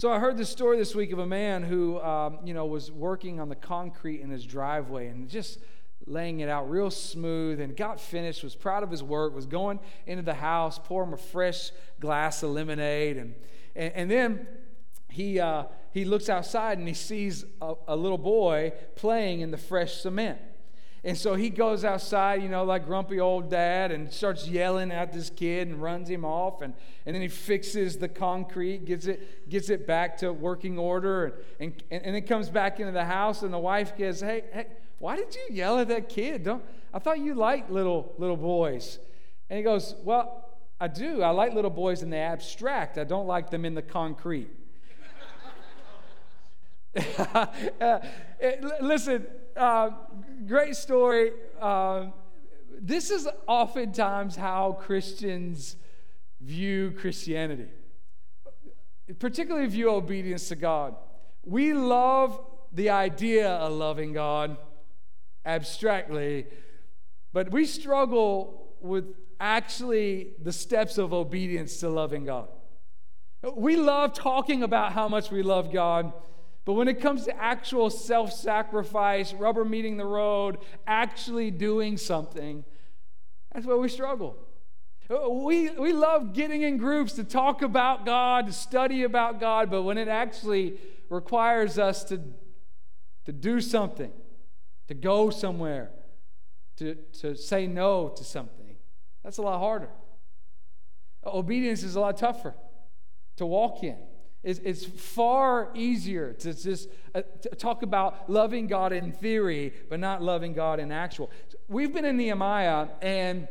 So I heard this story this week of a man who, um, you know, was working on the concrete in his driveway and just laying it out real smooth and got finished, was proud of his work, was going into the house, pour him a fresh glass of lemonade. And, and, and then he, uh, he looks outside and he sees a, a little boy playing in the fresh cement. And so he goes outside, you know, like grumpy old dad, and starts yelling at this kid and runs him off. And, and then he fixes the concrete, gets it, gets it back to working order, and, and, and then comes back into the house. And the wife goes, Hey, hey, why did you yell at that kid? Don't, I thought you liked little, little boys. And he goes, Well, I do. I like little boys in the abstract, I don't like them in the concrete. uh, listen, uh, great story. Uh, this is oftentimes how Christians view Christianity, particularly view obedience to God. We love the idea of loving God abstractly, but we struggle with actually the steps of obedience to loving God. We love talking about how much we love God but when it comes to actual self sacrifice, rubber meeting the road, actually doing something, that's where we struggle. We, we love getting in groups to talk about God, to study about God, but when it actually requires us to, to do something, to go somewhere, to, to say no to something, that's a lot harder. Obedience is a lot tougher to walk in. It's, it's far easier to just uh, to talk about loving God in theory, but not loving God in actual. We've been in Nehemiah and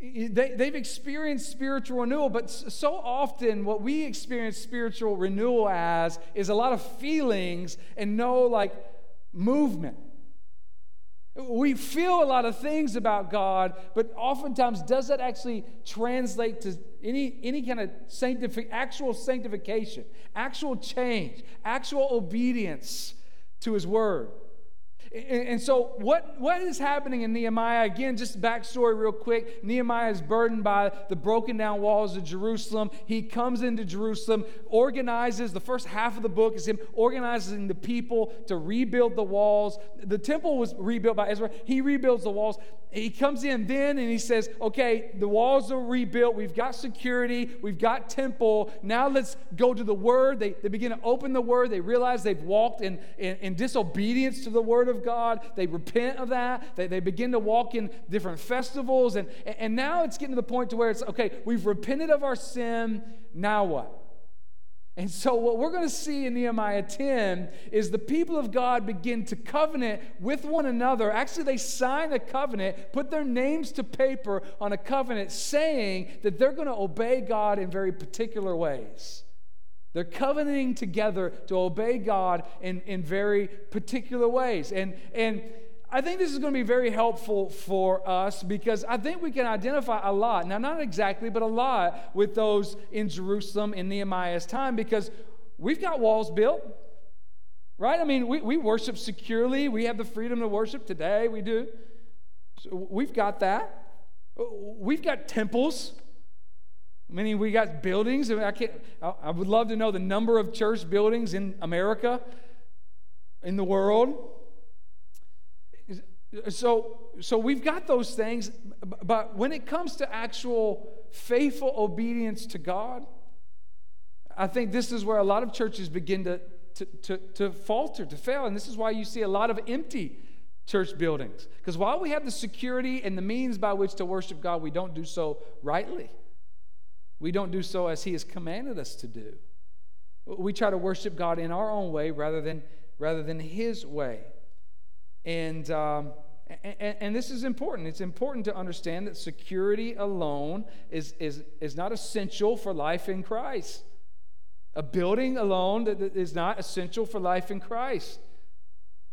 they, they've experienced spiritual renewal, but so often what we experience spiritual renewal as is a lot of feelings and no like movement. We feel a lot of things about God, but oftentimes does that actually translate to any, any kind of sanctific, actual sanctification, actual change, actual obedience to His Word? And, so, what, what is happening in Nehemiah? Again, just backstory real quick. Nehemiah is burdened by the broken down walls of Jerusalem. He comes into Jerusalem, organizes, the first half of the book is him organizing the people to rebuild the walls. The temple was rebuilt by Ezra. He rebuilds the walls. He comes in then and he says, Okay, the walls are rebuilt. We've got security. We've got temple. Now let's go to the word. They, they begin to open the word. They realize they've walked in, in, in disobedience to the word of God. They repent of that. They, they begin to walk in different festivals. And, and now it's getting to the point to where it's okay, we've repented of our sin. Now what? And so, what we're going to see in Nehemiah 10 is the people of God begin to covenant with one another. Actually, they sign a covenant, put their names to paper on a covenant, saying that they're going to obey God in very particular ways. They're covenanting together to obey God in, in very particular ways. And, and I think this is going to be very helpful for us because I think we can identify a lot. Now, not exactly, but a lot with those in Jerusalem in Nehemiah's time because we've got walls built, right? I mean, we, we worship securely. We have the freedom to worship today. We do. So we've got that. We've got temples. Meaning we got buildings. I, can't, I would love to know the number of church buildings in America, in the world. So, so we've got those things, but when it comes to actual faithful obedience to God, I think this is where a lot of churches begin to, to, to, to falter, to fail. And this is why you see a lot of empty church buildings. Because while we have the security and the means by which to worship God, we don't do so rightly. We don't do so as He has commanded us to do. We try to worship God in our own way rather than, rather than His way. And, um, and, and, this is important. It's important to understand that security alone is, is, is not essential for life in Christ. A building alone is not essential for life in Christ.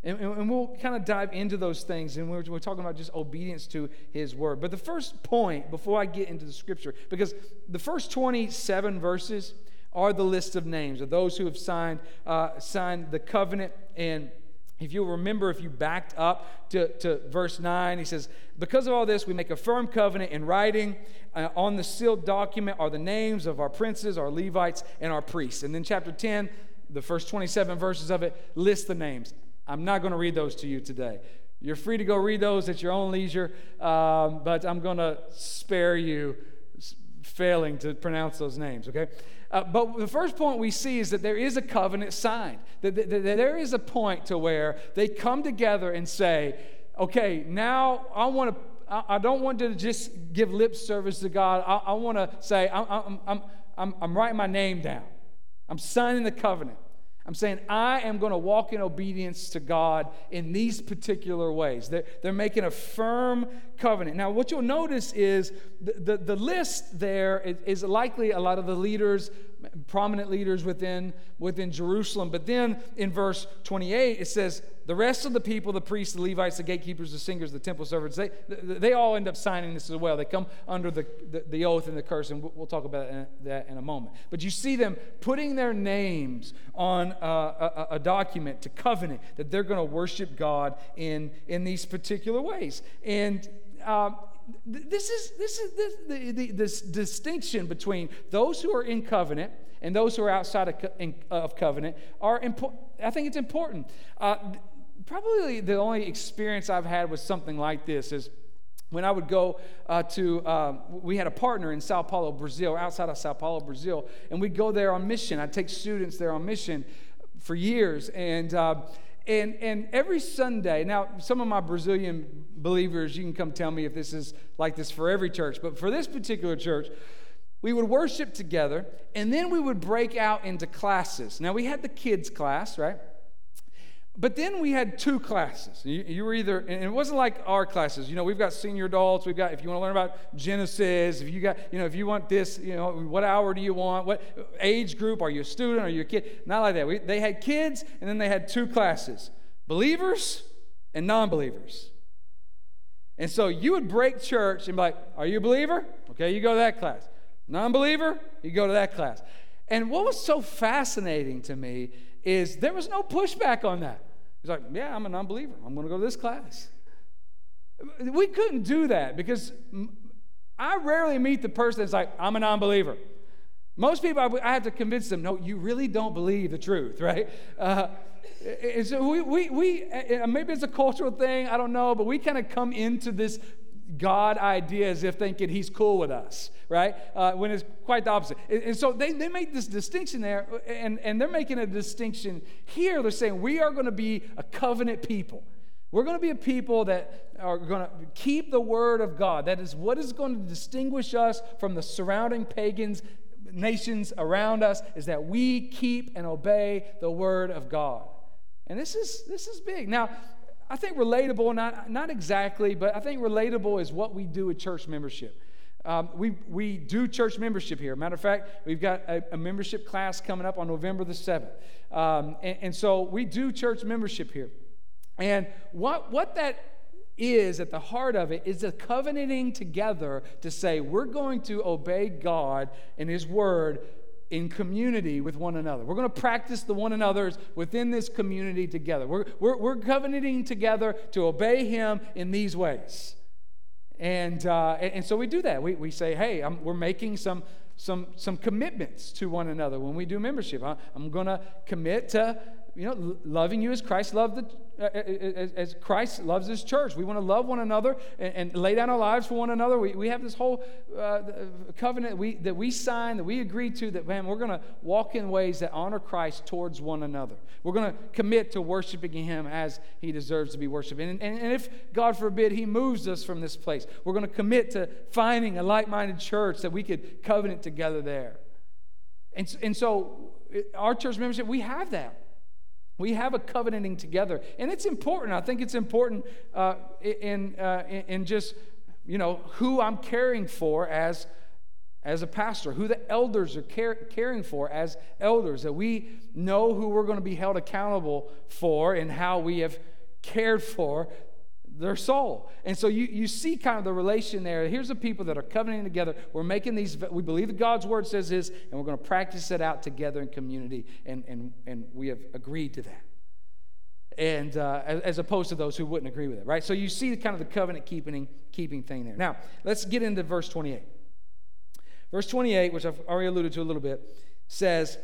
And, and we'll kind of dive into those things, and we're, we're talking about just obedience to His word. But the first point, before I get into the scripture, because the first 27 verses are the list of names of those who have signed, uh, signed the covenant and If you'll remember, if you backed up to, to verse 9, he says, Because of all this, we make a firm covenant in writing. Uh, on the sealed document are the names of our princes, our Levites, and our priests. And then, chapter 10, the first 27 verses of it list the names. I'm not going to read those to you today. You're free to go read those at your own leisure, um, but I'm going to spare you failing to pronounce those names, okay? Uh, but the first point we see is that there is a covenant signed. That, that, that, there is a point to where they come together and say, okay, now I want to. I don't want to just give lip service to God. I, I want to say, I'm, I'm, I'm, I'm, I'm writing my name down. I'm signing the covenant. I'm saying, I am going to walk in obedience to God in these particular ways. They're, they're making a firm covenant. Now, what you'll notice is the, the, the list there is likely a lot of the leaders prominent leaders within, within Jerusalem. But then in verse 28, it says, the rest of the people, the priests, the Levites, the gatekeepers, the singers, the temple servants, they, they all end up signing this as well. They come under the, the, the oath and the curse, and we'll talk about that in a moment. But you see them putting their names on a, a, a document to covenant that they're going to worship God in, in these particular ways. And uh, this is, this is this, the, the, this distinction between those who are in covenant and those who are outside of, in, of covenant are important. I think it's important. Uh, probably the only experience I've had with something like this is when I would go uh, to, uh, we had a partner in Sao Paulo, Brazil, outside of Sao Paulo, Brazil, and we'd go there on mission. I'd take students there on mission for years. And, uh, and, and every Sunday, now, some of my Brazilian believers, you can come tell me if this is like this for every church, but for this particular church, we would worship together, and then we would break out into classes. Now, we had the kids' class, right? But then we had two classes. You, you, were either, and it wasn't like our classes. You know, we've got senior adults. We've got, if you want to learn about Genesis, if you got, you know, if you want this, you know, what hour do you want? What age group? Are you a student? Are you a kid? Not like that. We, they had kids, and then they had two classes believers and non believers. And so you would break church and be like, Are you a believer? Okay, you go to that class. Non believer, you go to that class. And what was so fascinating to me is there was no pushback on that. He's like, Yeah, I'm a non believer. I'm going to go to this class. We couldn't do that because I rarely meet the person that's like, I'm a non believer. Most people, I have to convince them, no, you really don't believe the truth, right? Uh, and so we, we, we, maybe it's a cultural thing, I don't know, but we kind of come into this God idea as if thinking he's cool with us, right? Uh, when it's quite the opposite. And, and, so they, they make this distinction there, and, and they're making a distinction here. They're saying we are going to be a covenant people. We're going to be a people that are going to keep the word of God. That is what is going to distinguish us from the surrounding pagans, nations around us, is that we keep and obey the word of God. And this is this is big. Now, I think relatable, not, not exactly, but I think relatable is what we do with church membership. Um, we, we do church membership here. Matter of fact, we've got a, a membership class coming up on November the 7th. Um, and, and so we do church membership here. And what, what that is at the heart of it is a covenanting together to say we're going to obey God and His Word in community with one another. We're going to practice the one another's within this community together. We're, we're, we're covenanting together to obey Him in these ways. And, uh, and, and, so we do that. We, we say, hey, I'm, we're making some, some, some commitments to one another when we do membership. I, I'm going to commit to you know, loving you as Christ loved the, uh, uh, uh, as Christ loves his church. We want to love one another and, and lay down our lives for one another. We, we have this whole uh, covenant we, that we sign, that we agree to, that, man, we're going to walk in ways that honor Christ towards one another. We're going to commit to worshiping him as he deserves to be worshiped. And, and, and if, God forbid, he moves us from this place, we're going to commit to finding a like minded church that we could covenant together there. And, and so, our church membership, we have that. We have a covenanting together. And it's important. I think it's important uh, in, uh, in just, you know, who I'm caring for as, as a pastor, who the elders are care, caring for as elders, that we know who we're going to be held accountable for and how we have cared for their soul. And so you, you see kind of the relation there. Here's the people that are covenanting together. We're making these, we believe that God's word says this, and we're going to practice it out together in community, and, and, and we have agreed to that. and uh, as, as, opposed to those who wouldn't agree with it, right? So you see kind of the covenant keeping, keeping thing there. Now, let's get into verse 28. Verse 28, which I've already alluded to a little bit, says,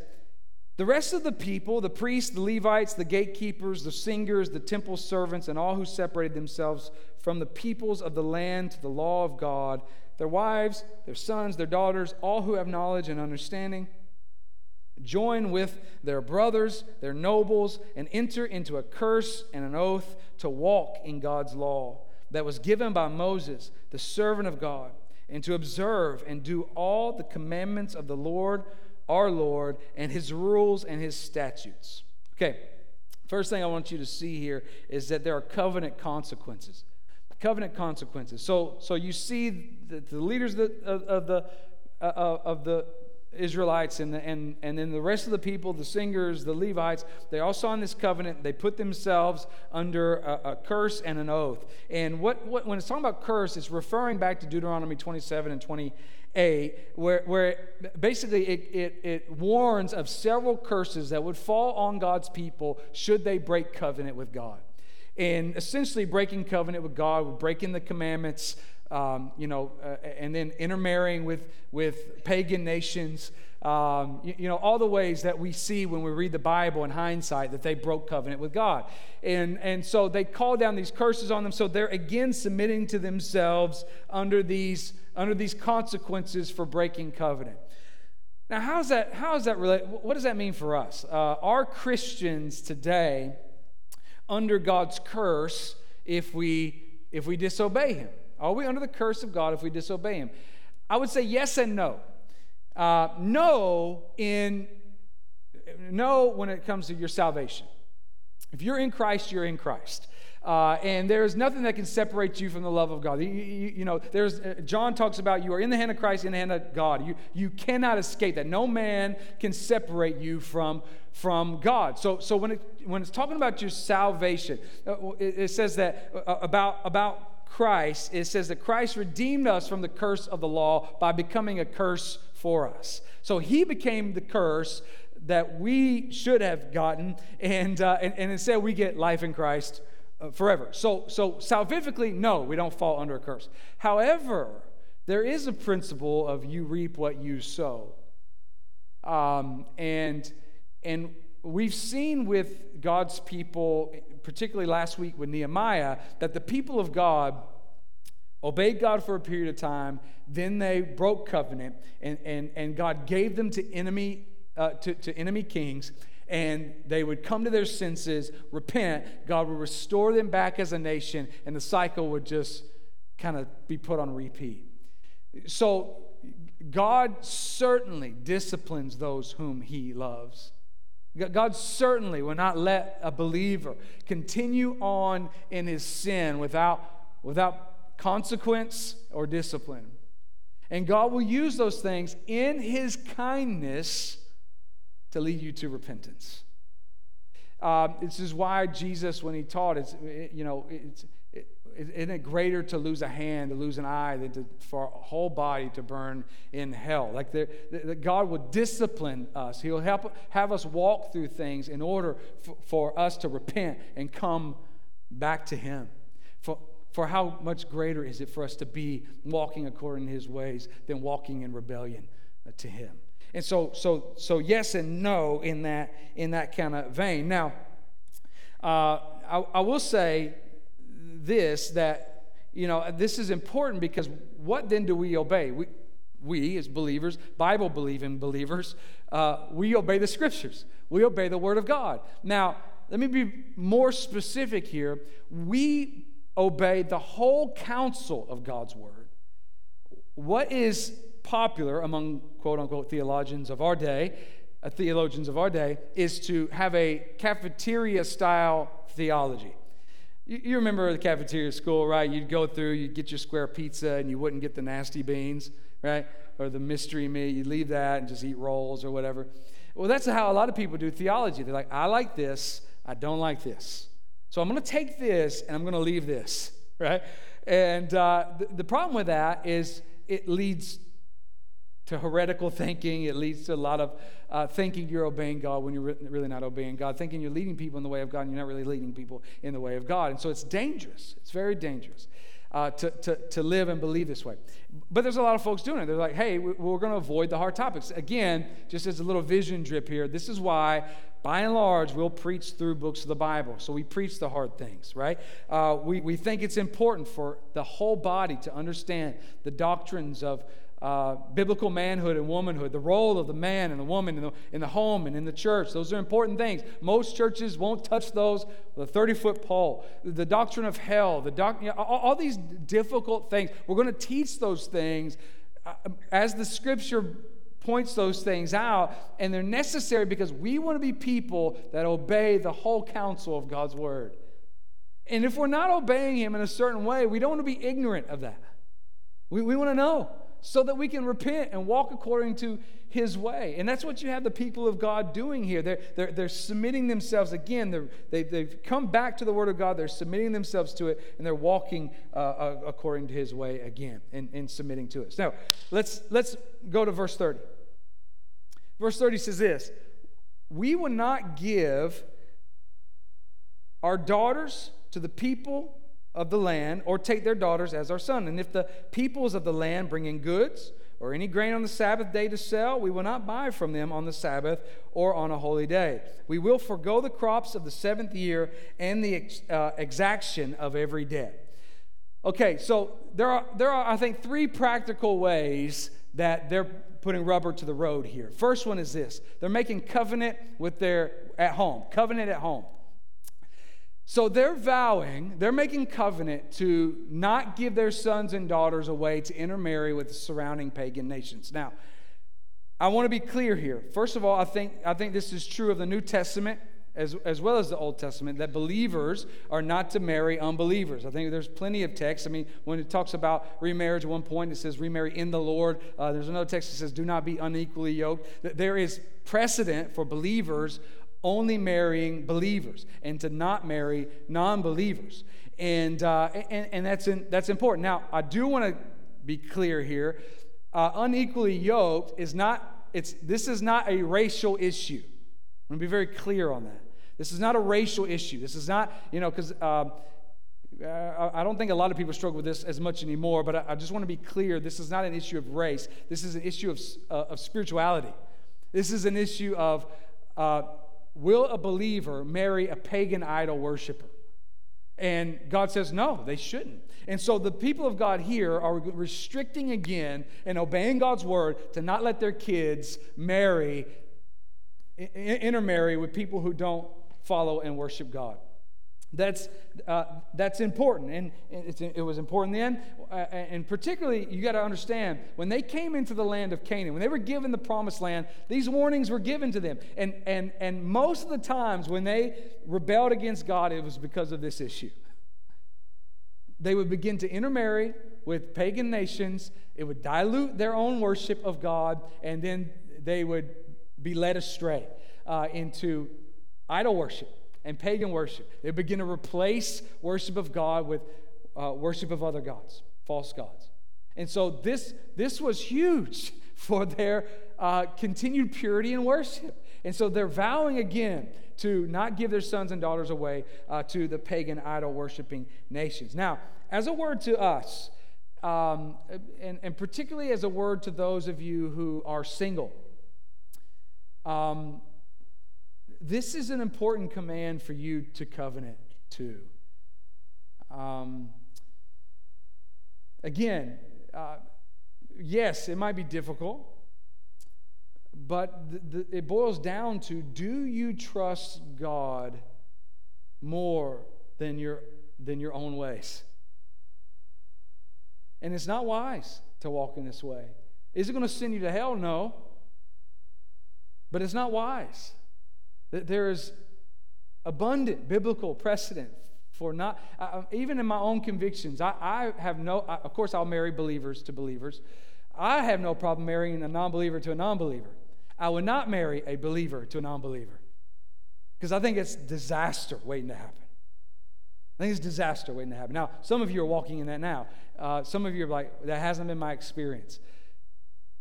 The rest of the people, the priests, the Levites, the gatekeepers, the singers, the temple servants, and all who separated themselves from the peoples of the land to the law of God, their wives, their sons, their daughters, all who have knowledge and understanding, join with their brothers, their nobles, and enter into a curse and an oath to walk in God's law that was given by Moses, the servant of God, and to observe and do all the commandments of the Lord our Lord and his rules and his statutes. Okay, first thing I want you to see here is that there are covenant consequences. Covenant consequences. So, so you see the, the leaders of the, of the, uh, of the Israelites and, the, and, and then the rest of the people, the singers, the Levites, they all saw in this covenant. They put themselves under a, a curse and an oath. And what, what, when it's talking about curse, it's referring back to Deuteronomy 27 and 28, where, where basically it, it, it warns of several curses that would fall on God's people should they break covenant with God. And essentially, breaking covenant with God, breaking the commandments, um, you know, uh, and then intermarrying with, with pagan nations. Um, you, you, know, all the ways that we see when we read the Bible in hindsight that they broke covenant with God. And, and so they call down these curses on them. So they're again submitting to themselves under these, under these consequences for breaking covenant. Now, how's that, how is that relate? What does that mean for us? Uh, are Christians today under God's curse if we, if we disobey Him? Are we under the curse of God if we disobey Him? I would say yes and no. Uh, no, in no when it comes to your salvation. If you're in Christ, you're in Christ. Uh, and there's nothing that can separate you from the love of God. You, you, you, know, there's uh, John talks about you are in the hand of Christ, in the hand of God. You, you cannot escape that. No man can separate you from, from God. So, so when, it, when it's talking about your salvation, uh, it, it, says that uh, about, about Christ, it says that Christ redeemed us from the curse of the law by becoming a curse for us. So he became the curse that we should have gotten, and, uh, and, and, instead we get life in Christ uh, forever. So, so salvifically, no, we don't fall under a curse. However, there is a principle of you reap what you sow. Um, and, and we've seen with God's people, particularly last week with Nehemiah, that the people of God obeyed God for a period of time, then they broke covenant, and, and, and God gave them to enemy, uh, to, to enemy kings, and they would come to their senses, repent, God would restore them back as a nation, and the cycle would just kind of be put on repeat. So God certainly disciplines those whom he loves. God certainly will not let a believer continue on in his sin without, without consequence or discipline. And God will use those things in his kindness to lead you to repentance. Uh, this is why Jesus, when he taught, it's, you know, it's, isn't it greater to lose a hand, to lose an eye, than to, for a whole body to burn in hell? Like the, the, God will discipline us. He'll help have us walk through things in order for, for us to repent and come back to Him. For, how much greater is it for us to be walking according to His ways than walking in rebellion uh, to Him? And so, so, so yes and no in that in that kind of vein. Now, uh, I, I will say this that, you know, this is important because what then do we obey? We, we as believers, Bible believing believers, uh, we obey the scriptures. We obey the word of God. Now, let me be more specific here. We obey the whole counsel of God's word. What is popular among quote unquote theologians of our day, uh, theologians of our day, is to have a cafeteria style theology. You, you remember the cafeteria school, right? You'd go through, you'd get your square pizza, and you wouldn't get the nasty beans, right? Or the mystery meat. You'd leave that and just eat rolls or whatever. Well, that's how a lot of people do theology. They're like, I like this, I don't like this. So I'm going to take this and I'm going to leave this, right? And uh, the, the problem with that is it leads to heretical thinking. It leads to a lot of uh, thinking you're obeying God when you're really not obeying God, thinking you're leading people in the way of God and you're not really leading people in the way of God. And so it's dangerous. It's very dangerous. Uh, to, to, to live and believe this way. But there's a lot of folks doing it. They're like, hey, we're going to avoid the hard topics. Again, just as a little vision drip here, this is why by and large, we'll preach through books of the Bible. So we preach the hard things, right? Uh, we, we think it's important for the whole body to understand the doctrines of uh, biblical manhood and womanhood, the role of the man and the woman in the, in the home and in the church. Those are important things. Most churches won't touch those the 30 foot pole. The doctrine of hell, the doc, you know, all, all, these difficult things. We're going to teach those things uh, as the scripture points those things out, and they're necessary because we want to be people that obey the whole counsel of God's word. And if we're not obeying Him in a certain way, we don't want to be ignorant of that. We, we want to know so that we can repent and walk according to his way. And that's what you have the people of God doing here. They're, they're, they're submitting themselves again. They're, they, they've come back to the word of God. They're submitting themselves to it, and they're walking uh, uh, according to his way again and, and submitting to it. Now, let's, let's go to verse 30. Verse 30 says this We will not give our daughters to the people of the land or take their daughters as our son. And if the peoples of the land bring in goods or any grain on the Sabbath day to sell, we will not buy from them on the Sabbath or on a holy day. We will forego the crops of the seventh year and the ex- uh, exaction of every debt. Okay, so there are, there are, I think, three practical ways that they're putting rubber to the road here. First one is this they're making covenant with their at home, covenant at home. So they're vowing, they're making covenant to not give their sons and daughters away to intermarry with the surrounding pagan nations. Now, I want to be clear here. First of all, I think, I think this is true of the New Testament as, as well as the Old Testament, that believers are not to marry unbelievers. I think there's plenty of texts. I mean, when it talks about remarriage at one point, it says remarry in the Lord. Uh, there's another text that says do not be unequally yoked. There is precedent for believers only marrying believers and to not marry non believers. And, uh, and, and that's, in, that's important. Now, I do want to be clear here. Uh, unequally yoked is not, it's, this is not a racial issue. I'm going to be very clear on that. This is not a racial issue. This is not, you know, because um, uh, I don't think a lot of people struggle with this as much anymore, but I, I, just want to be clear this is not an issue of race. This is an issue of, uh, of spirituality. This is an issue of uh, will a believer marry a pagan idol worshiper? And God says, no, they shouldn't. And so the people of God here are restricting again and obeying God's word to not let their kids marry, intermarry with people who don't follow and worship God. That's, uh, that's important. And it was important then. Uh, and particularly, you got to understand when they came into the land of Canaan, when they were given the promised land, these warnings were given to them. And, and, and most of the times when they rebelled against God, it was because of this issue. They would begin to intermarry with pagan nations, it would dilute their own worship of God, and then they would be led astray uh, into idol worship and pagan worship. They begin to replace worship of God with uh, worship of other gods, false gods. And so this, this was huge for their uh, continued purity in worship. And so they're vowing again to not give their sons and daughters away uh, to the pagan idol worshiping nations. Now, as a word to us, um, and, and, particularly as a word to those of you who are single, um, this is an important command for you to covenant to. Um, again, uh, yes, it might be difficult, but it boils down to do you trust God more than your, than your own ways? And it's not wise to walk in this way. Is it going to send you to hell? No. But it's not wise. There is abundant biblical precedent for not, uh, even in my own convictions, I, I have no, I, of course, I'll marry believers to believers. I have no problem marrying a non believer to a non believer. I would not marry a believer to a non believer because I think it's disaster waiting to happen. I think it's disaster waiting to happen. Now, some of you are walking in that now. Uh, some of you are like, that hasn't been my experience.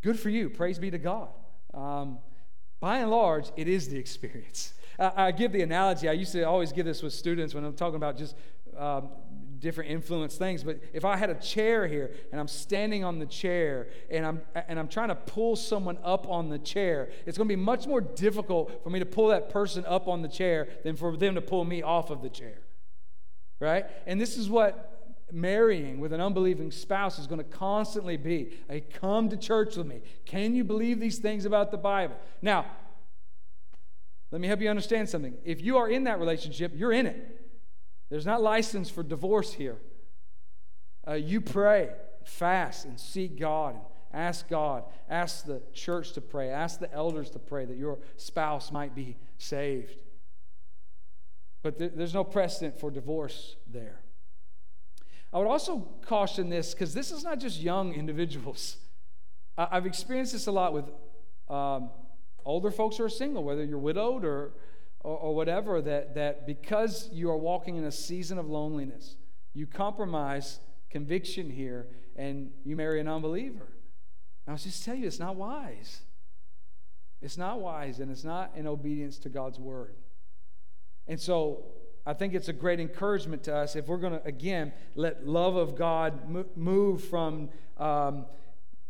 good for you. Praise be to God. Um, by and large, it is the experience. I, I, give the analogy, I used to always give this with students when I'm talking about just um, different influence things. But if I had a chair here and I'm standing on the chair and I'm and I'm trying to pull someone up on the chair, it's going to be much more difficult for me to pull that person up on the chair than for them to pull me off of the chair. Right? And this is what marrying with an unbelieving spouse is going to constantly be. A come to church with me. Can you believe these things about the Bible? Now, let me help you understand something. If you are in that relationship, you're in it. There's not license for divorce here. Uh, you pray, fast, and seek God. And ask God, ask the church to pray, ask the elders to pray that your spouse might be saved. But th- there's no precedent for divorce there. I would also caution this because this is not just young individuals. I- have experienced this a lot with um, older folks who are single, whether you're widowed or or, or whatever, that, that because you are walking in a season of loneliness, you compromise conviction here and you marry an unbeliever. And I'll just tell you, it's not wise. It's not wise and it's not in obedience to God's word. And so I think it's a great encouragement to us if we're going to, again, let love of God move from. Um,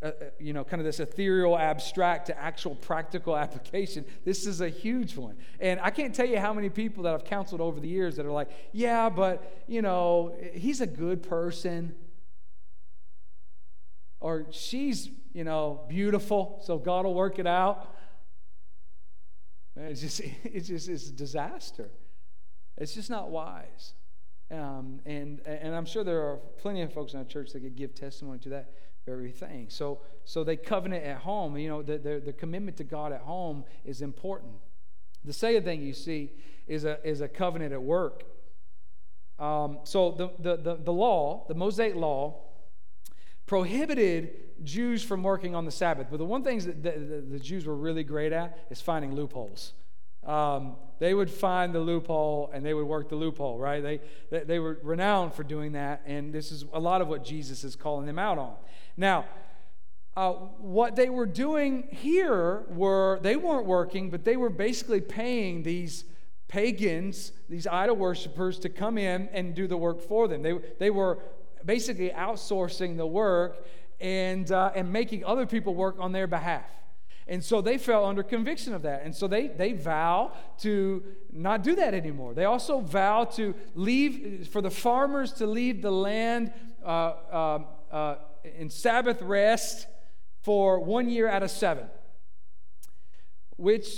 uh, uh, you know, kind of this ethereal, abstract to actual practical application. This is a huge one. And I can't tell you how many people that I've counseled over the years that are like, yeah, but, you know, he's a good person. Or she's, you know, beautiful, so God will work it out. It's just, it's just, it's a disaster. It's just not wise. Um, and, and I'm sure there are plenty of folks in our church that could give testimony to that very thing. So, so they covenant at home. You know, the, the, the commitment to God at home is important. The second thing you see is a, is a covenant at work. Um, so the, the, the, the law, the Mosaic law, prohibited Jews from working on the Sabbath. But the one thing that the, the, the Jews were really great at is finding loopholes. Um, they would find the loophole and they would work the loophole, right? They, they, they were renowned for doing that, and this is a lot of what Jesus is calling them out on. Now, uh, what they were doing here were they weren't working, but they were basically paying these pagans, these idol worshippers, to come in and do the work for them. They, they were basically outsourcing the work and, uh, and making other people work on their behalf. And so they fell under conviction of that. And so they, they vow to not do that anymore. They also vow to leave, for the farmers to leave the land uh, uh, uh, in Sabbath rest for one year out of seven, which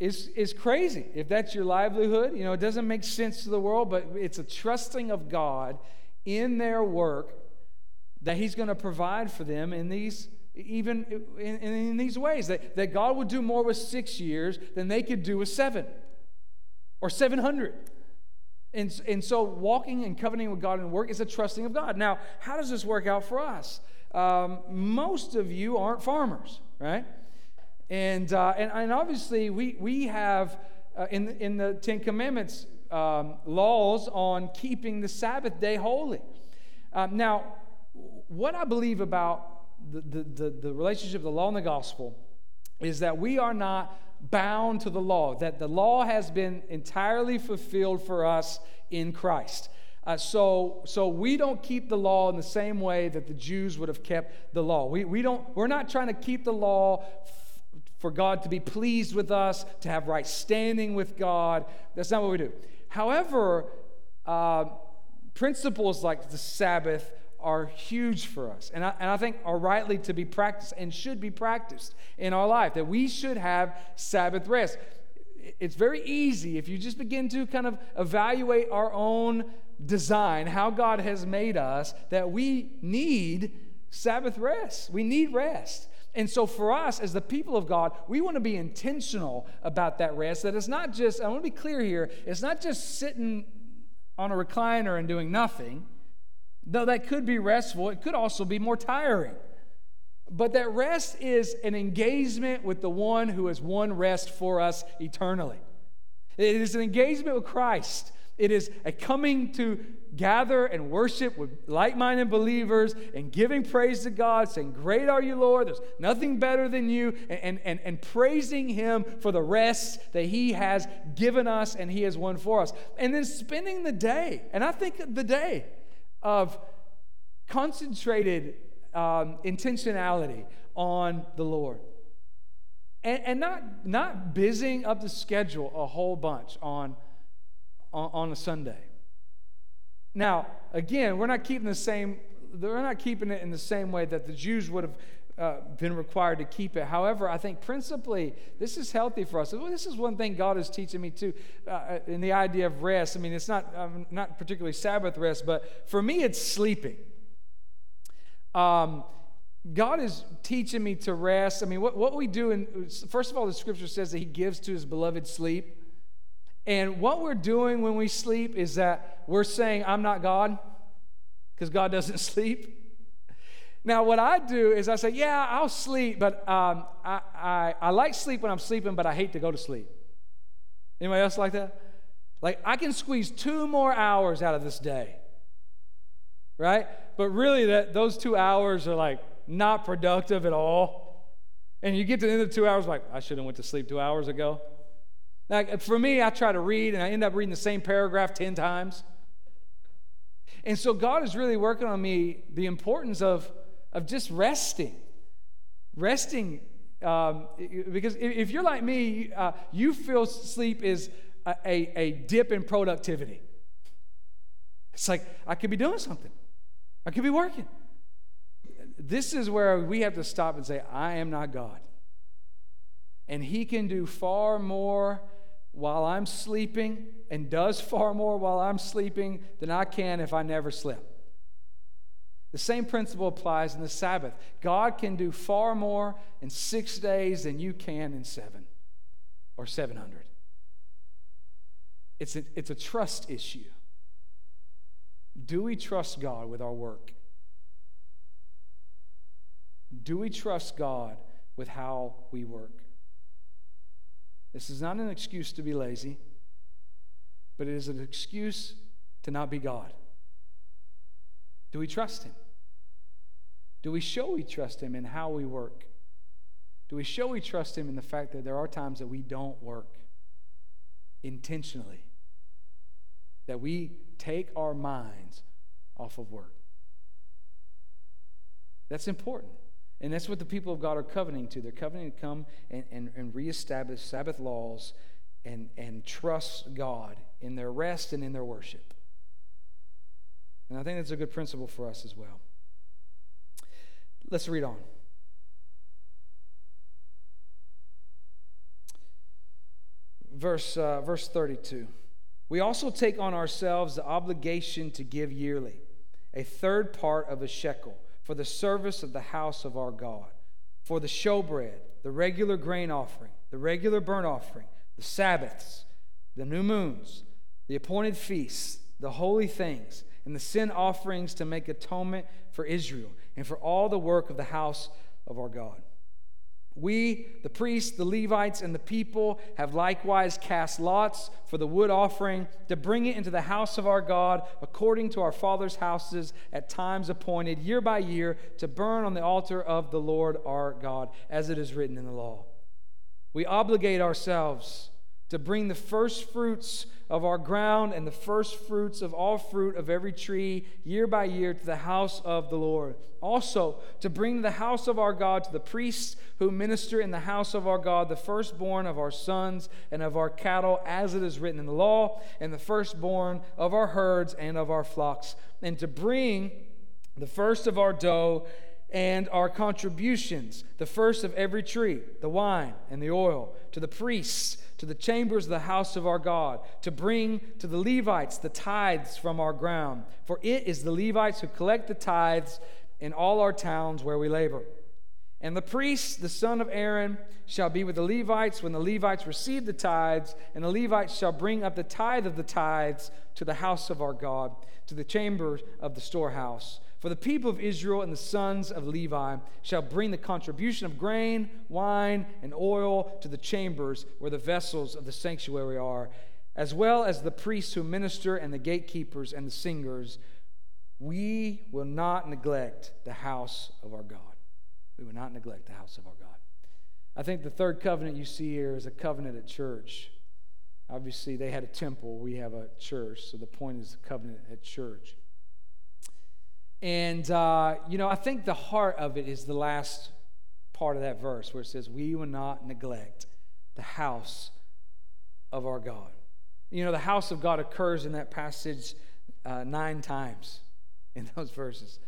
is, is crazy. If that's your livelihood, you know, it doesn't make sense to the world, but it's a trusting of God in their work that He's going to provide for them in these even in, in, these ways that, that god would do more with six years than they could do with seven or 700 and, and so walking and covenanting with God in work is a trusting of God. Now, how does this work out for us? Um, most of you aren't farmers, right? And, uh, and, and obviously, we, we have uh, in, in the Ten Commandments um, laws on keeping the Sabbath day holy. Um, now, what I believe about the, the, the, relationship of the law and the gospel is that we are not bound to the law, that the law has been entirely fulfilled for us in Christ. Uh, so, so we don't keep the law in the same way that the Jews would have kept the law. We, we don't, we're not trying to keep the law f- for God to be pleased with us, to have right standing with God. That's not what we do. However, uh, principles like the Sabbath are huge for us, and I, and I think are rightly to be practiced and should be practiced in our life, that we should have Sabbath rest. It's very easy if you just begin to kind of evaluate our own design, how God has made us, that we need Sabbath rest. We need rest. And so, for us as the people of God, we want to be intentional about that rest. That it's not just, I want to be clear here, it's not just sitting on a recliner and doing nothing. Though that could be restful, it could also be more tiring. But that rest is an engagement with the one who has won rest for us eternally. It is an engagement with Christ. It is a coming to gather and worship with like minded believers and giving praise to God, saying, Great are you, Lord. There's nothing better than you, and, and, and praising Him for the rest that He has given us and He has won for us. And then spending the day, and I think the day of concentrated um, intentionality on the Lord. And, and not, not busying up the schedule a whole bunch on on, on a Sunday. Now, again, we're not keeping the same, we're not keeping it in the same way that the Jews would have uh, been required to keep it. However, I think principally this is healthy for us. This is one thing God is teaching me too uh, uh, in the idea of rest. I mean, it's not um, not particularly Sabbath rest, but for me, it's sleeping. Um, God is teaching me to rest. I mean, what, what we do, in, first of all, the scripture says that He gives to His beloved sleep. And what we're doing when we sleep is that we're saying, I'm not God, because God doesn't sleep. Now, what I do is I say, Yeah, I'll sleep, but um, I, I, I like sleep when I'm sleeping, but I hate to go to sleep. Anybody else like that? Like, I can squeeze two more hours out of this day, right? But really, that those two hours are like not productive at all. And you get to the end of two hours, like, I should have went to sleep two hours ago. Now, for me, I try to read and I end up reading the same paragraph 10 times. And so God is really working on me the importance of, of just resting. Resting, um, because if you're like me, uh, you feel sleep is a, a, a dip in productivity. It's like, I could be doing something, I could be working. This is where we have to stop and say, I am not God. And He can do far more while I'm sleeping and does far more while I'm sleeping than I can if I never slept. The same principle applies in the Sabbath. God can do far more in six days than you can in seven or 700. It's a, it's a trust issue. Do we trust God with our work? Do we trust God with how we work? This is not an excuse to be lazy, but it is an excuse to not be God. Do we trust Him? Do we show we trust Him in how we work? Do we show we trust Him in the fact that there are times that we don't work intentionally? That we take our minds off of work? That's important. And that's what the people of God are covenanting to. They're covenanting to come and, and, and reestablish Sabbath laws and, and trust God in their rest and in their worship. And I think that's a good principle for us as well. Let's read on. Verse, uh, verse 32. We also take on ourselves the obligation to give yearly a third part of a shekel for the service of the house of our God, for the showbread, the regular grain offering, the regular burnt offering, the Sabbaths, the new moons, the appointed feasts, the holy things, and the sin offerings to make atonement for Israel, and for all the work of the house of our God. We, the priests, the Levites, and the people have likewise cast lots for the wood offering to bring it into the house of our God according to our fathers' houses at times appointed, year by year, to burn on the altar of the Lord our God, as it is written in the law. We obligate ourselves to bring the first fruits of our ground and the first fruits of all fruit of every tree year by year to the house of the Lord. Also, to bring the house of our God to the priests who minister in the house of our God the firstborn of our sons and of our cattle, as it is written in the law, and the firstborn of our herds and of our flocks, and to bring the first of our dough and our contributions, the first of every tree, the wine and the oil, to the priests to the chambers of the house of our God, to bring to the Levites the tithes from our ground. For it is the Levites who collect the tithes in all our towns where we labor. And the priest, the son of Aaron, shall be with the Levites when the Levites receive the tithes, and the Levites shall bring up the tithe of the tithes to the house of our God, to the chamber of the storehouse. For the people of Israel and the sons of Levi shall bring the contribution of grain, wine, and oil to the chambers where the vessels of the sanctuary are, as well as the priests who minister and the gatekeepers and the singers, we will not neglect the house of our God. We will not neglect the house of our God. I think the third covenant you see here is a covenant at church. Obviously, they had a temple, we have a church, so the point is the covenant at church. And, uh, you know, I think the heart of it is the last part of that verse where it says, We will not neglect the house of our God. You know, the house of God occurs in that passage uh, nine times in those verses.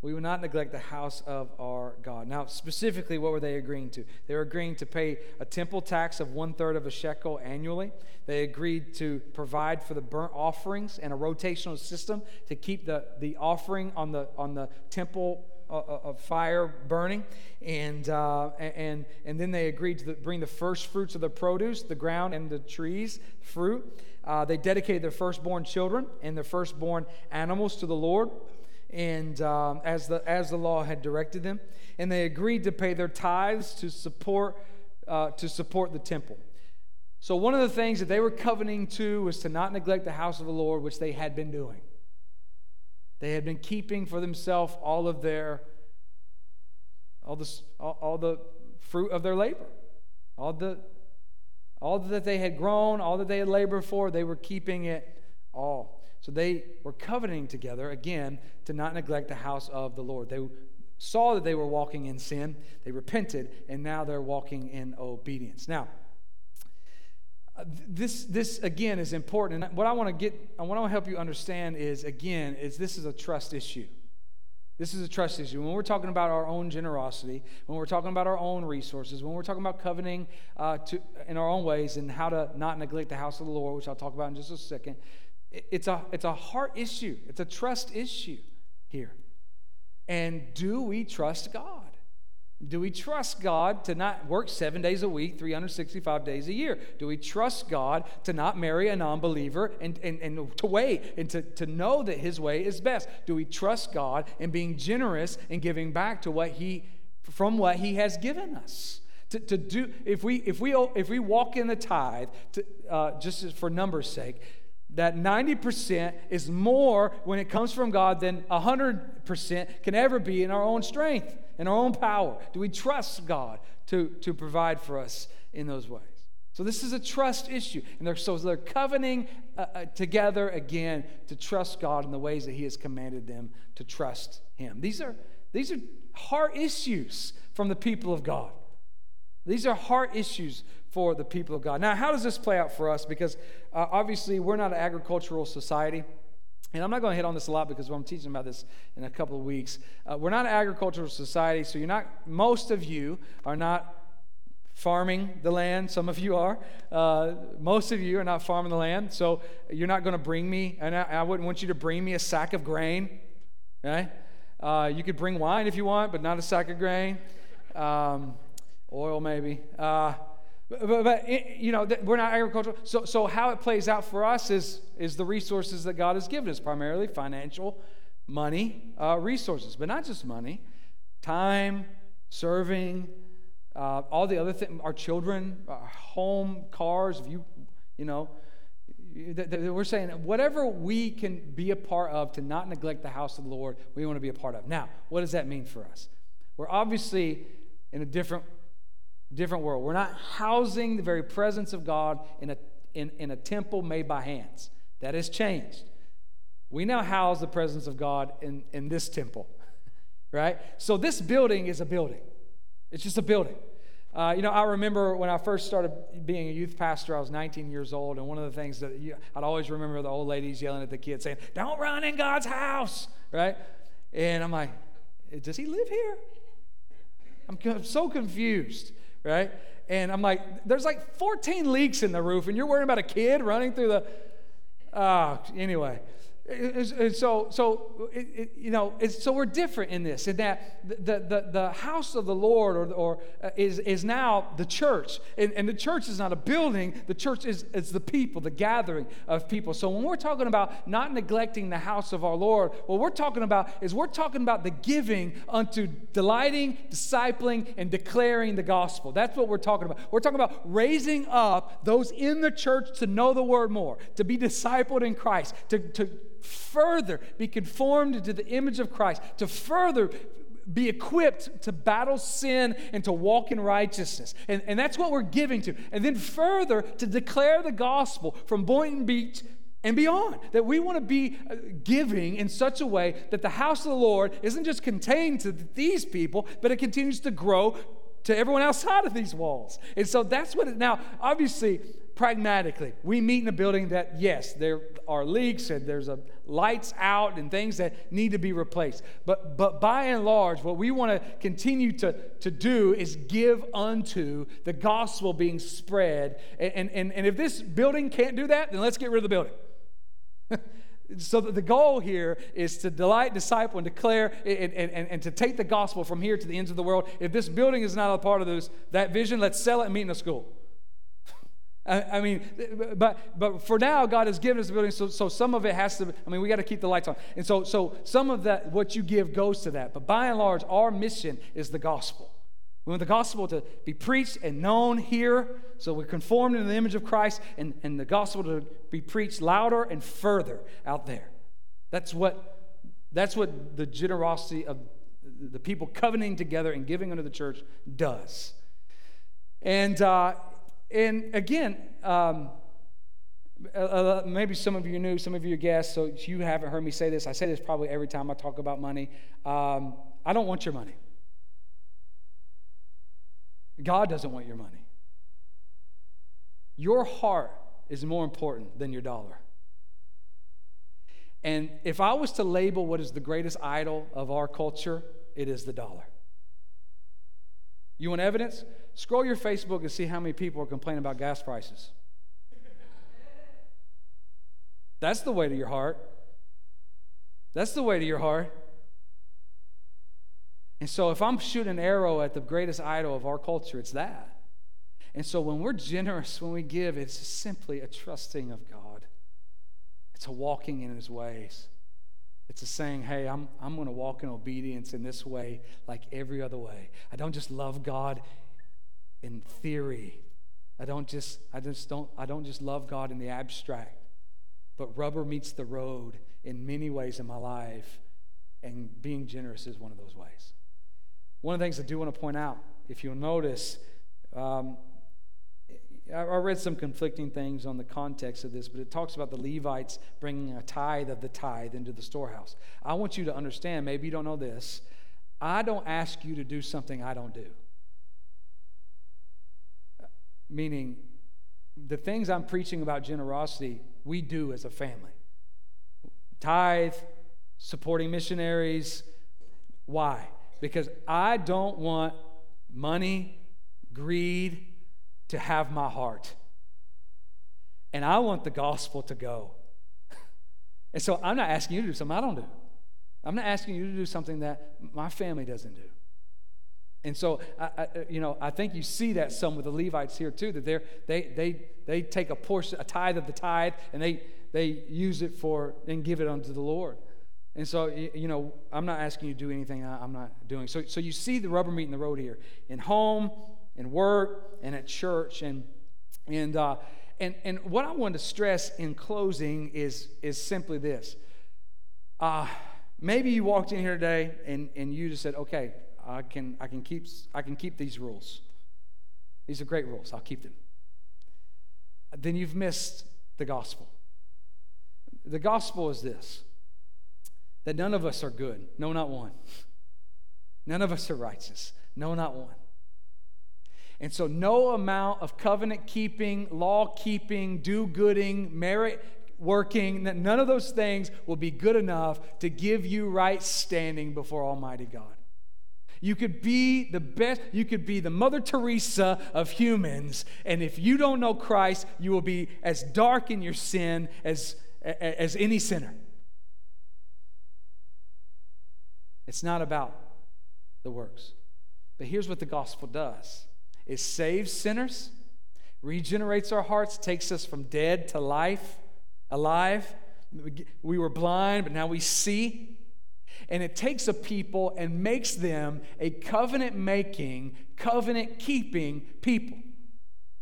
We will not neglect the house of our God. Now, specifically, what were they agreeing to? They were agreeing to pay a temple tax of one third of a shekel annually. They agreed to provide for the burnt offerings and a rotational system to keep the, the offering on the, on the temple uh, uh, of fire burning. And, uh, and, and then they agreed to bring the first fruits of the produce, the ground and the trees, fruit. Uh, they dedicated their firstborn children and their firstborn animals to the Lord and um, as, the, as the law had directed them. And they agreed to pay their tithes to support, uh, to support the temple. So, one of the things that they were covenanting to was to not neglect the house of the Lord, which they had been doing. They had been keeping for themselves all of their, all the, all, all the fruit of their labor, all the, all that they had grown, all that they had labored for, they were keeping it all. So they were covenanting together, again, to not neglect the house of the Lord. They saw that they were walking in sin, they repented, and now they're walking in obedience. Now, uh, this, this again is important. And what I want to get, what I want to help you understand is, again, is this is a trust issue. This is a trust issue. When we're talking about our own generosity, when we're talking about our own resources, when we're talking about coveting uh, to, in our own ways and how to not neglect the house of the Lord, which I'll talk about in just a second, it's a, it's a heart issue, it's a trust issue here. And do we trust God? Do we trust God to not work seven days a week, 365 days a year? Do we trust God to not marry a non believer and, and, and to wait and to, to know that His way is best? Do we trust God in being generous and giving back to what He, from what He has given us? To, to do, if we, if, we, if we walk in the tithe, to, uh, just for numbers' sake, that 90% is more when it comes from God than 100% can ever be in our own strength, in our own power. Do we trust God to, to provide for us in those ways? So this is a trust issue. And they're, so they're covenanting uh, uh, together again to trust God in the ways that He has commanded them to trust Him. These are, these are heart issues from the people of God. These are heart issues for the people of God. Now, how does this play out for us? Because uh, obviously, we're not an agricultural society. And I'm not going to hit on this a lot because I'm teaching about this in a couple of weeks. Uh, we're not an agricultural society, so you're not, most of you are not farming the land. Some of you are. Uh, most of you are not farming the land. So you're not going to bring me, and I, I, wouldn't want you to bring me a sack of grain. Okay? Uh, you could bring wine if you want, but not a sack of grain. Um, oil, maybe. Uh, but, but, you know, we're not agricultural. So, so how it plays out for us is, is the resources that God has given us, primarily financial, money, uh, resources, but not just money, time, serving, uh, all the other things, our children, our home, cars, if you, you know, we're saying whatever we can be a part of to not neglect the house of the Lord, we want to be a part of. Now, what does that mean for us? We're obviously in a different different world. We're not housing the very presence of God in a, in, in a temple made by hands. That has changed. We now house the presence of God in, in this temple, right? So this building is a building, it's just a building. Uh, you know, I remember when I first started being a youth pastor, I was 19 years old, and one of the things that you, I'd always remember the old ladies yelling at the kids saying, Don't run in God's house, right? And I'm like, Does he live here? I'm so confused right? And I'm like, there's like 14 leaks in the roof, and you're worrying about a kid running through the. Uh, anyway. And so, so you know, so we're different in this, in that the, the, the house of the Lord or, or uh, is, is now the church. And, and the church is not a building, the church is, is the people, the gathering of people. So when we're talking about not neglecting the house of our Lord, what we're talking about is we're talking about the giving unto delighting, discipling, and declaring the gospel. That's what we're talking about. We're talking about raising up those in the church to know the word more, to be discipled in Christ, to, to further be conformed to the image of Christ, to further be equipped to battle sin and to walk in righteousness. And, and that's what we're giving to. And then further, to declare the gospel from Boynton Beach and beyond. That we want to be uh, giving in such a way that the house of the Lord isn't just contained to these people, but it continues to grow to everyone outside of these walls. And so that's what it now, obviously, pragmatically, we meet in a building that, yes, there are leaks and there's a lights out and things that need to be replaced. But, but by and large, what we want to continue to, to do is give unto the gospel being spread. And, and, and if this building can't do that, then let's get rid of the building. so the goal here is to delight, disciple, and declare, and, and, and, to take the gospel from here to the ends of the world. If this building is not a part of those, that vision, let's sell it and meet in a school. I, mean, but but for now, God has given us the building, so, so some of it has to. I mean, we got to keep the lights on, and so so some of that what you give goes to that. But by and large, our mission is the gospel. We want the gospel to be preached and known here, so we're conformed into the image of Christ, and, and the gospel to be preached louder and further out there. That's what that's what the generosity of the people covenanting together and giving unto the church does. And uh, and again, um, uh, uh, maybe some of you knew, some of you are guests, so you haven't heard me say this. I say this probably every time I talk about money. Um, I don't want your money. God doesn't want your money. Your heart is more important than your dollar. And if I was to label what is the greatest idol of our culture, it is the dollar. You want evidence? Scroll your Facebook and see how many people are complaining about gas prices. That's the way to your heart. That's the way to your heart. And so, if I'm shooting an arrow at the greatest idol of our culture, it's that. And so, when we're generous, when we give, it's simply a trusting of God, it's a walking in His ways. It's a saying, hey, I'm, I'm going to walk in obedience in this way like every other way. I don't just love God in theory. I don't just, I just don't, I don't just love God in the abstract. But rubber meets the road in many ways in my life, and being generous is one of those ways. One of the things I do want to point out, if you'll notice, um, I read some conflicting things on the context of this, but it talks about the Levites bringing a tithe of the tithe into the storehouse. I want you to understand, maybe you don't know this, I don't ask you to do something I don't do. Meaning, the things I'm preaching about generosity, we do as a family. Tithe, supporting missionaries. Why? Because I don't want money, greed, to have my heart. And I want the gospel to go. and so I'm not asking you to do something I don't do. I'm not asking you to do something that my family doesn't do. And so, I, I, you know, I think you see that some with the Levites here too, that they they they they take a portion, a tithe of the tithe, and they they use it for and give it unto the Lord. And so, you know, I'm not asking you to do anything I'm not doing. So, so you see the rubber meeting the road here in home, in work, and at church. And, and, uh, and, and what I want to stress in closing is, is simply this. Uh, maybe you walked in here today and, and you just said, okay, I can, I, can keep, I can keep these rules. These are great rules. I'll keep them. Then you've missed the gospel. The gospel is this that none of us are good. No, not one. None of us are righteous. No, not one. And so, no amount of covenant keeping, law keeping, do gooding, merit working, none of those things will be good enough to give you right standing before Almighty God. You could be the best, you could be the Mother Teresa of humans, and if you don't know Christ, you will be as dark in your sin as, as any sinner. It's not about the works. But here's what the gospel does it saves sinners, regenerates our hearts, takes us from dead to life, alive. We were blind, but now we see. And it takes a people and makes them a covenant making, covenant keeping people.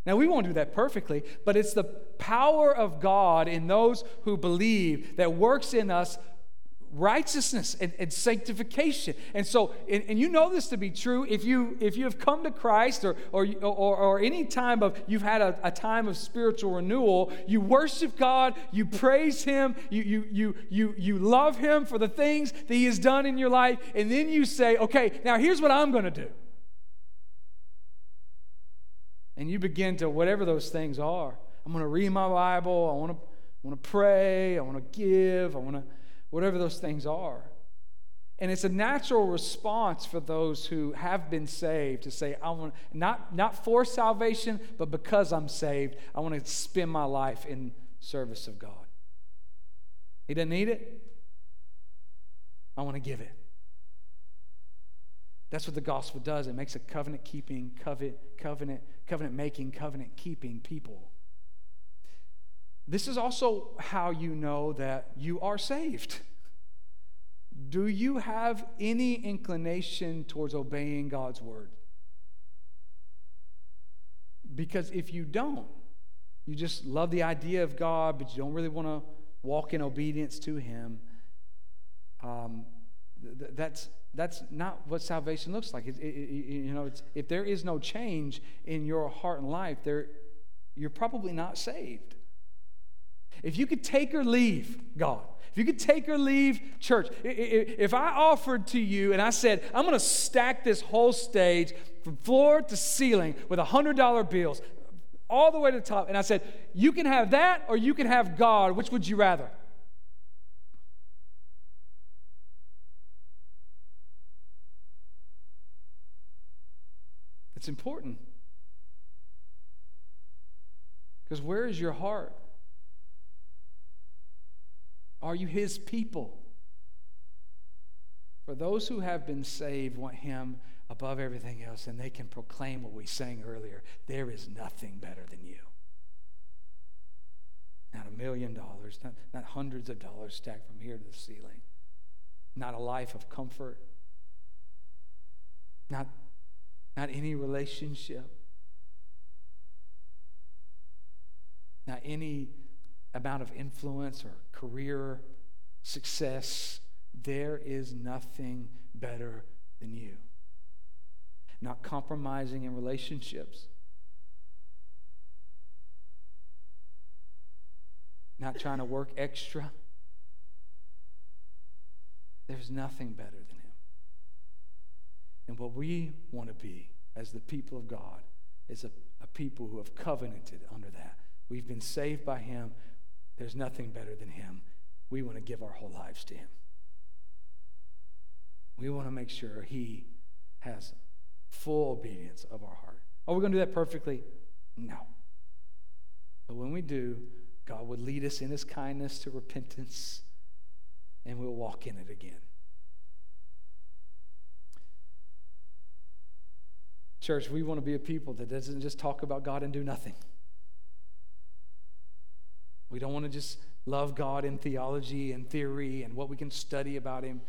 Now, we won't do that perfectly, but it's the power of God in those who believe that works in us righteousness and, and, sanctification. And so and, and, you know this to be true. If you if you have come to christ or or or, or any time of you've had a, a, time of spiritual renewal you worship god you praise him you you you you you love him for the things that he has done in your life and then you say okay now here's what i'm going to do. And you begin to whatever those things are i'm going to read my bible i want to I want to pray i want to give i want to whatever those things are. And it's a natural response for those who have been saved to say, I want not, not for salvation, but because I'm saved, I want to spend my life in service of God. He doesn't need it. I want to give it. That's what the gospel does. It makes a covenant keeping, covenant, covenant, covenant making, covenant keeping people. This is also how you know that you are saved. Do you have any inclination towards obeying God's word? Because if you don't, you just love the idea of God, but you don't really want to walk in obedience to Him. Um, th- that's that's not what salvation looks like. It, it, it, you know, if there is no change in your heart and life, there you're probably not saved. If you could take or leave God, if you could take or leave church, if I offered to you and I said, I'm going to stack this whole stage from floor to ceiling with $100 bills all the way to the top, and I said, you can have that or you can have God, which would you rather? It's important. Because where is your heart? Are you his people? For those who have been saved want him above everything else, and they can proclaim what we sang earlier there is nothing better than you. Not a million dollars, not, not hundreds of dollars stacked from here to the ceiling, not a life of comfort, not, not any relationship, not any amount of influence or career success, there is nothing better than you. Not compromising in relationships, not trying to work extra. There's nothing better than Him. And what we want to be as the people of God is a, a people who have covenanted under that. We've been saved by Him. There's nothing better than Him. We want to give our whole lives to Him. We want to make sure He has full obedience of our heart. Are we going to do that perfectly? No. But when we do, God would lead us in His kindness to repentance, and we'll walk in it again. Church, we want to be a people that doesn't just talk about God and do nothing. We don't want to just love God in theology and theory and what we can study about Him,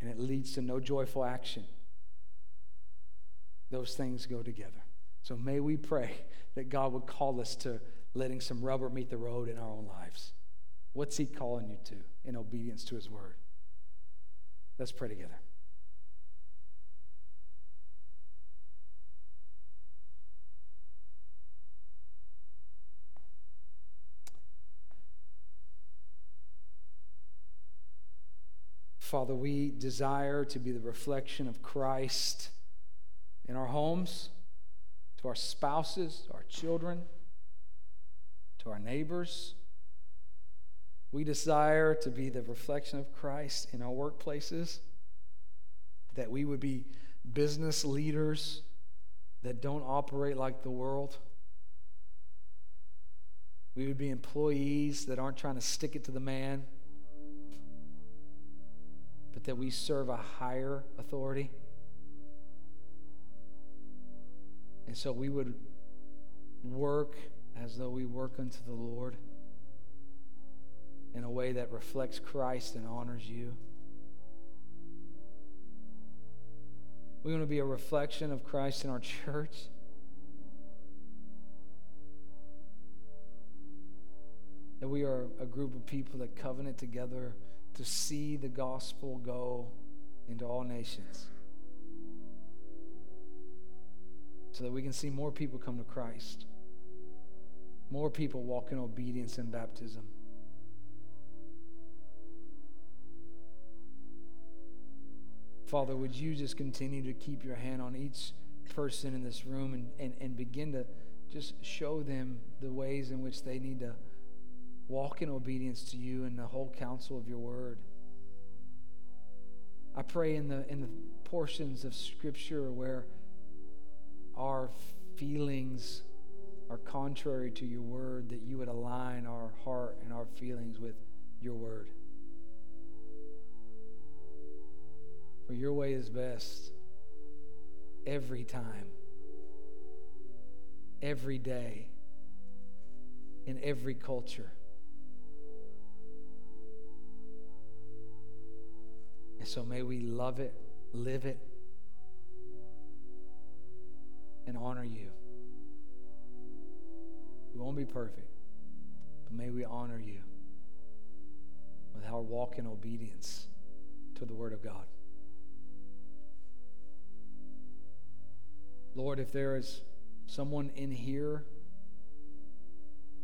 and it leads to no joyful action. Those things go together. So may we pray that God would call us to letting some rubber meet the road in our own lives. What's He calling you to in obedience to His word? Let's pray together. Father, we desire to be the reflection of Christ in our homes, to our spouses, our children, to our neighbors. We desire to be the reflection of Christ in our workplaces, that we would be business leaders that don't operate like the world. We would be employees that aren't trying to stick it to the man but that we serve a higher authority. And so we would work as though we work unto the Lord in a way that reflects Christ and honors you. We want to be a reflection of Christ in our church. That we are a group of people that covenant together to see the gospel go into all nations. So that we can see more people come to Christ, more people walk in obedience and baptism. Father, would you just continue to keep your hand on each person in this room and, and, and begin to just show them the ways in which they need to walk in obedience to you and the whole counsel of your word. I pray in the in the portions of scripture where our feelings are contrary to your word that you would align our heart and our feelings with your word. For your way is best every time, every day, in every culture. And so may we love it, live it, and honor you. We won't be perfect, but may we honor you with our walk in obedience to the Word of God. Lord, if there is someone in here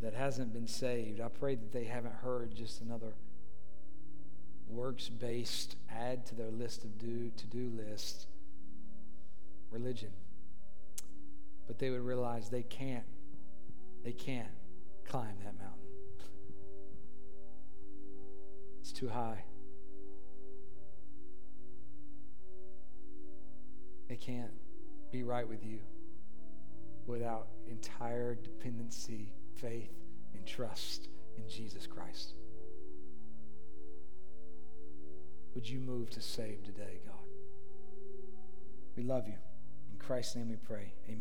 that hasn't been saved, I pray that they haven't heard just another works based add to their list of do to do list religion. But they would realize they can't they can't climb that mountain. It's too high. They can't be right with you without entire dependency, faith, and trust in Jesus Christ. Would you move to save today, God? We love you. In Christ's name we pray. Amen.